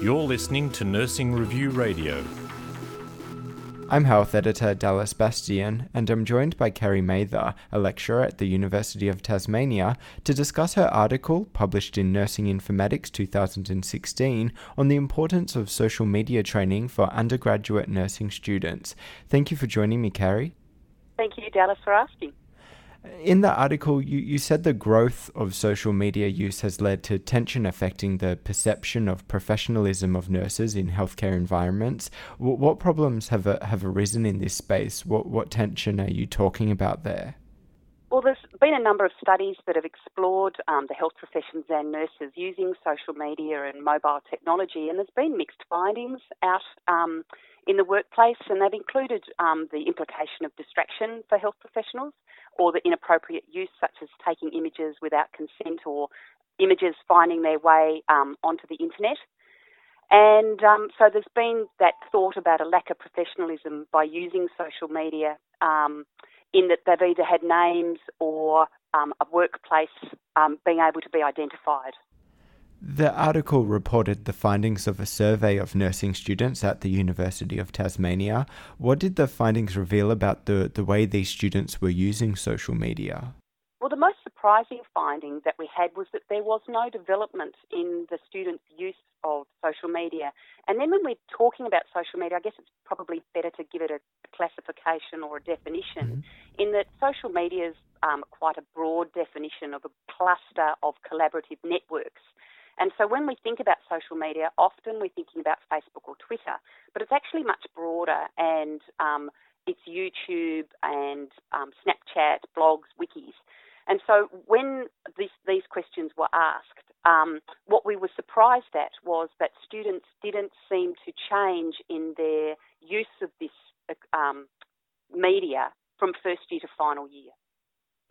You're listening to Nursing Review Radio. I'm health editor Dallas Bastian, and I'm joined by Carey Mather, a lecturer at the University of Tasmania, to discuss her article, published in Nursing Informatics 2016, on the importance of social media training for undergraduate nursing students. Thank you for joining me, Carey. Thank you, Dallas, for asking. In the article, you, you said the growth of social media use has led to tension affecting the perception of professionalism of nurses in healthcare environments. What, what problems have uh, have arisen in this space? What what tension are you talking about there? Been a number of studies that have explored um, the health professions and nurses using social media and mobile technology, and there's been mixed findings out um, in the workplace, and they've included um, the implication of distraction for health professionals or the inappropriate use, such as taking images without consent or images finding their way um, onto the internet. And um, so there's been that thought about a lack of professionalism by using social media um, in that they've either had names or um, a workplace um, being able to be identified. The article reported the findings of a survey of nursing students at the University of Tasmania. What did the findings reveal about the, the way these students were using social media? Well, the most surprising finding that we had was that there was no development in the students' use of social media. And then when we're talking about social media, I guess it's probably better to give it a classification or a definition, mm-hmm. in that social media is um, quite a broad definition of a cluster of collaborative networks and so when we think about social media, often we're thinking about Facebook or Twitter, but it's actually much broader and um, it's YouTube and um, Snapchat, blogs, wikis. And so when this, these questions were asked, um, what we were surprised at was that students didn't seem to change in their use of this um, media from first year to final year.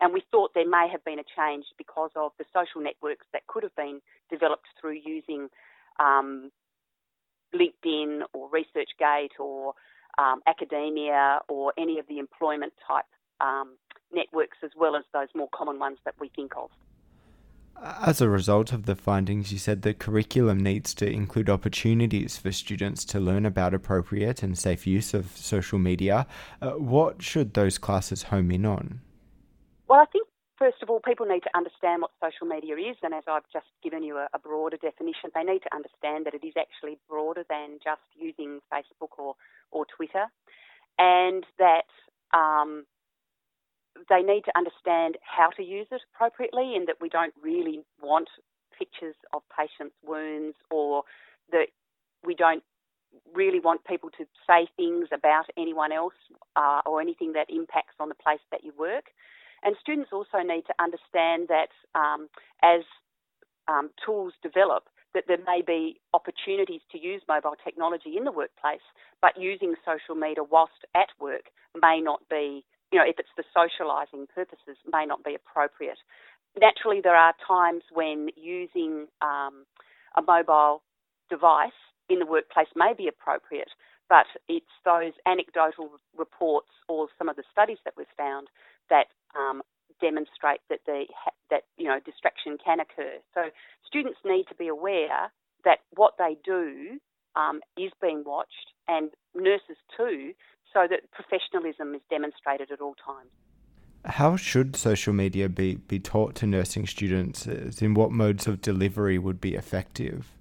And we thought there may have been a change because of the social networks that could have been developed through using um, LinkedIn or ResearchGate or um, academia or any of the employment type um, networks, as well as those more common ones that we think of. As a result of the findings, you said the curriculum needs to include opportunities for students to learn about appropriate and safe use of social media. Uh, what should those classes home in on? Well, I think first of all, people need to understand what social media is, and as I've just given you a, a, broader definition, they need to understand that it is actually broader than just using Facebook or, or Twitter, and that um, they need to understand how to use it appropriately, and that we don't really want pictures of patients' wounds, or that we don't really want people to say things about anyone else uh, or anything that impacts on the place that you work. And students also need to understand that um, as um, tools develop, that there may be opportunities to use mobile technology in the workplace, but using social media whilst at work may not be, you know, if it's for socialising purposes, may not be appropriate. Naturally, there are times when using um, a mobile device in the workplace may be appropriate, but it's those anecdotal reports or some of the studies that we've found that um, demonstrate that the that you know distraction can occur. So students need to be aware that what they do um, is being watched, and nurses too, so that professionalism is demonstrated at all times. How should social media be, be taught to nursing students? In what modes of delivery would be effective?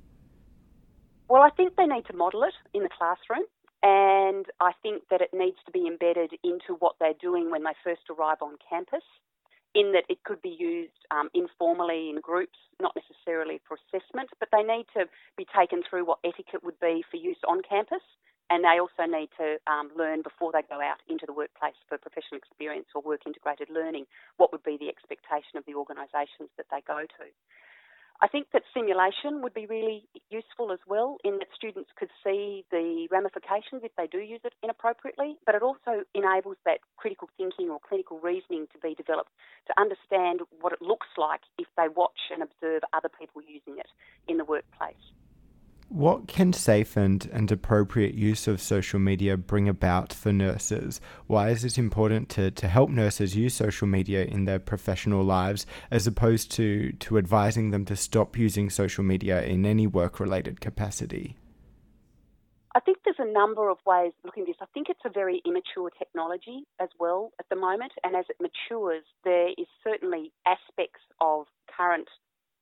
Well, I think they need to model it in the classroom. And I think that it needs to be embedded into what they're doing when they first arrive on campus, in that it could be used um, informally in groups, not necessarily for assessment, but they need to be taken through what etiquette would be for use on campus. And they also need to um, learn before they go out into the workplace for professional experience or work integrated learning what would be the expectation of the organisations that they go to. I think that simulation would be really useful as well in that students could see the ramifications if they do use it inappropriately, but it also enables that critical thinking or clinical reasoning to be developed to understand what it looks like if they watch and observe other people using it in the workplace. What can safe and, and appropriate use of social media bring about for nurses? Why is it important to, to help nurses use social media in their professional lives as opposed to, to advising them to stop using social media in any work related capacity? I think there's a number of ways of looking at this. I think it's a very immature technology as well at the moment, and as it matures, there is certainly aspects of current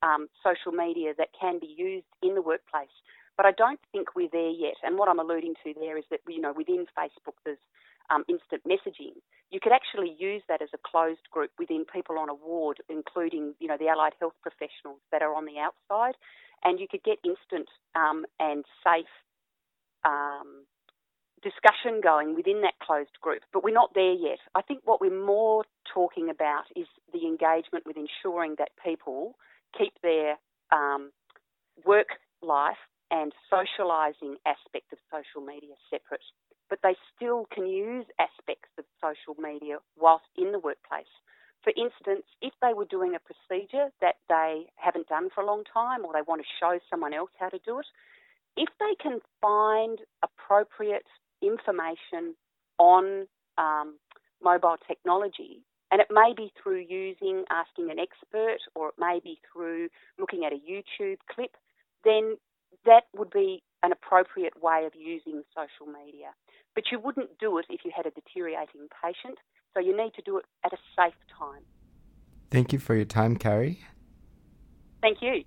um, social media that can be used in the workplace. But I don't think we're there yet. And what I'm alluding to there is that you know within Facebook there's um, instant messaging. You could actually use that as a closed group within people on a ward, including you know the allied health professionals that are on the outside, and you could get instant um, and safe um, discussion going within that closed group, but we're not there yet. I think what we're more talking about is the engagement with ensuring that people keep their um, work life and socialising aspect of social media separate, but they still can use aspects of social media whilst in the workplace. For instance, if they were doing a procedure that they haven't done for a long time or they want to show someone else how to do it, if they can find appropriate information on um, mobile technology, and it may be through using, asking an expert, or it may be through looking at a YouTube clip, then that would be an appropriate way of using social media. But you wouldn't do it if you had a deteriorating patient, so you need to do it at a safe time. Thank you for your time, Carey. Thank you.